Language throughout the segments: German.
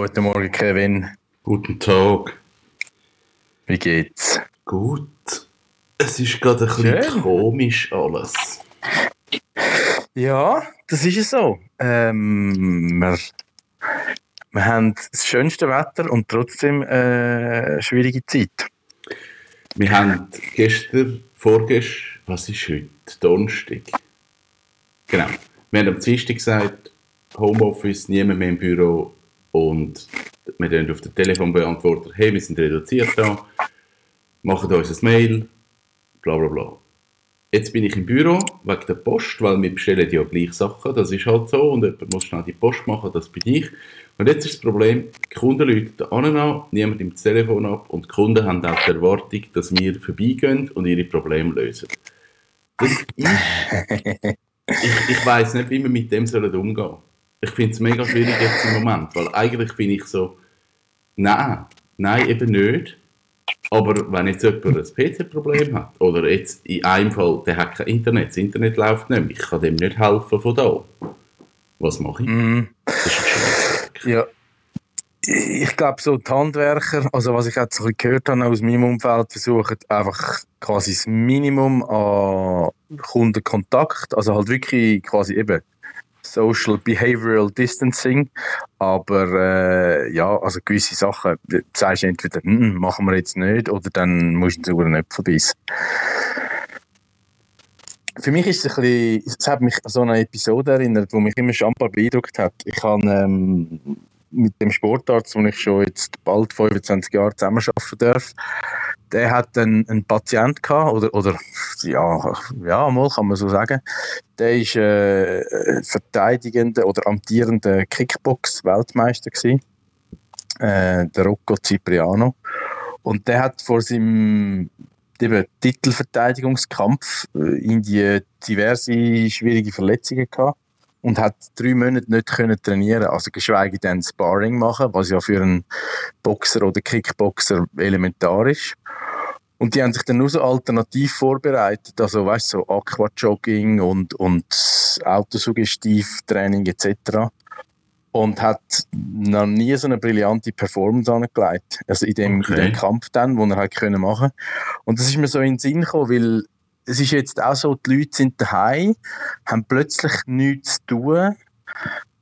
Guten Morgen, Kevin. Guten Tag. Wie geht's? Gut. Es ist gerade ein bisschen Schön. komisch alles. Ja, das ist es so. Ähm, wir, wir haben das schönste Wetter und trotzdem äh, eine schwierige Zeit. Wir haben gestern, vorgestern, was ist heute? Donnerstag. Genau. Wir haben am Dienstag gesagt, Homeoffice, niemand mehr im Büro und wir dann auf den Telefonbeantworter, hey, wir sind reduziert da, machen uns ein Mail, bla bla bla. Jetzt bin ich im Büro wegen der Post, weil wir bestellen ja gleich Sachen, das ist halt so und jemand muss schnell die Post machen, das bin ich. Und jetzt ist das Problem, die Kunden läuten an, an, niemand nimmt das Telefon ab und die Kunden haben auch die Erwartung, dass wir vorbeigehen und ihre Probleme lösen. Das ist, ich, ich weiß nicht, wie wir mit dem sollen umgehen sollen. Ich finde es mega schwierig jetzt im Moment, weil eigentlich bin ich so, nein, nein, eben nicht. Aber wenn jetzt jemand ein PC-Problem hat, oder jetzt in einem Fall, der hat kein Internet, das Internet läuft nicht, ich kann dem nicht helfen von da. Was mache ich? Mhm. Das ist ein. Ja. Ich glaube, so die Handwerker, also was ich jetzt so ein bisschen gehört habe aus meinem Umfeld, versuchen einfach quasi das Minimum an Kundenkontakt, also halt wirklich quasi eben Social Behavioral Distancing, aber äh, ja, also gewisse Sachen, du sagst entweder, «Mm, machen wir jetzt nicht, oder dann musst du sogar nicht verbeissen. Für mich ist es ein bisschen, es hat mich an so eine Episode erinnert, die mich immer schon beeindruckt hat. Ich habe ähm, mit dem Sportarzt, wo ich schon jetzt bald 25 Jahre zusammenarbeiten darf, der hat einen, einen Patient gehabt, oder, oder ja, ja, mal kann man so sagen. Der ist äh, verteidigender oder amtierender Kickbox-Weltmeister äh, der Rocco Cipriano. Und der hat vor seinem eben, Titelverteidigungskampf äh, in die diverse schwierige Verletzungen gehabt und hat drei Monate nicht können trainieren, also geschweige denn Sparring machen, was ja für einen Boxer oder Kickboxer elementar ist. Und die haben sich dann nur so alternativ vorbereitet, also weißt so Aquajogging und, und Autosuggestivtraining etc. Und hat noch nie so eine brillante Performance angelegt. Also in dem, Okay. in dem Kampf dann, wo er halt können machen. Und das ist mir so in den Sinn gekommen, weil es ist jetzt auch so, die Leute sind daheim, haben plötzlich nichts zu tun.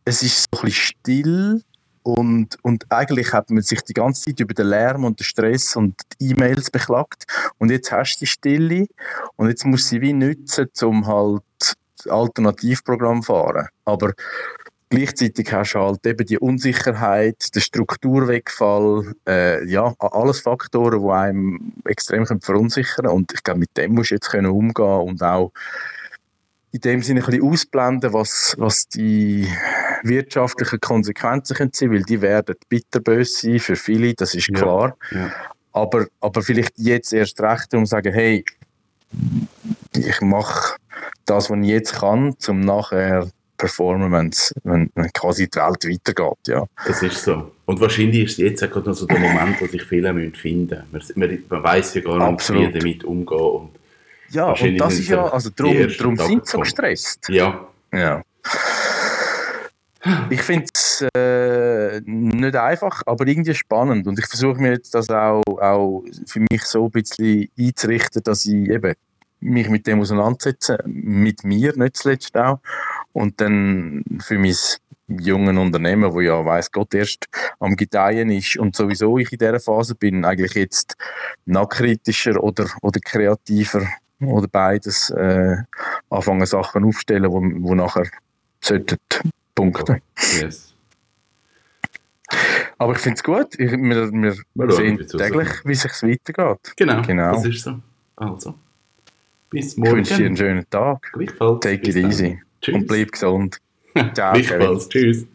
Es ist so ein bisschen still und, und eigentlich hat man sich die ganze Zeit über den Lärm und den Stress und die E-Mails beklagt. Und jetzt hast du die Stille und jetzt musst du sie wie nutzen, um halt Alternativprogramm fahren. Aber gleichzeitig hast du halt eben die Unsicherheit, den Strukturwegfall, äh, ja, alles Faktoren, die einem extrem können verunsichern Und ich glaube, mit dem musst du jetzt können umgehen und auch in dem Sinne ein bisschen ausblenden, was, was die wirtschaftlichen Konsequenzen können sein, weil die werden bitterböse sein für viele, das ist Ja. klar. Ja. Aber, aber vielleicht jetzt erst recht, um zu sagen, hey, ich mache das, was ich jetzt kann, um nachher performen, wenn's, wenn, wenn quasi die Welt weitergeht. Ja. Das ist so. Und wahrscheinlich ist jetzt auch gerade noch so der Moment, wo sich viele müssen finden müssen. Man, man, man weiß ja gar nicht, wie damit umgehen. Und Ja, und das ist ja, also darum, darum sind sie so gestresst. ja, Ja. Ich finde es äh, nicht einfach, aber irgendwie spannend. Und ich versuche mir jetzt das auch, auch für mich so ein bisschen einzurichten, dass ich eben mich mit dem auseinandersetze, mit mir nicht zuletzt auch. Und dann für mein jungen Unternehmen, wo ja weiß Gott erst am Gedeihen ist und sowieso ich in dieser Phase bin, eigentlich jetzt noch kritischer oder, oder kreativer oder beides äh, anfangen Sachen aufstellen, wo, wo nachher sollten punkten. yes. Aber ich finde es gut. Ich, wir wir Wir sehen täglich, wie es sich weitergeht. Genau, Genau. das ist so. Also, bis Ich morgen. wünsche dir einen schönen Tag. Gleichfalls. Take Bis it dann. easy. Tschüss. Und bleib gesund. Ciao. Gleichfalls. Tschüss.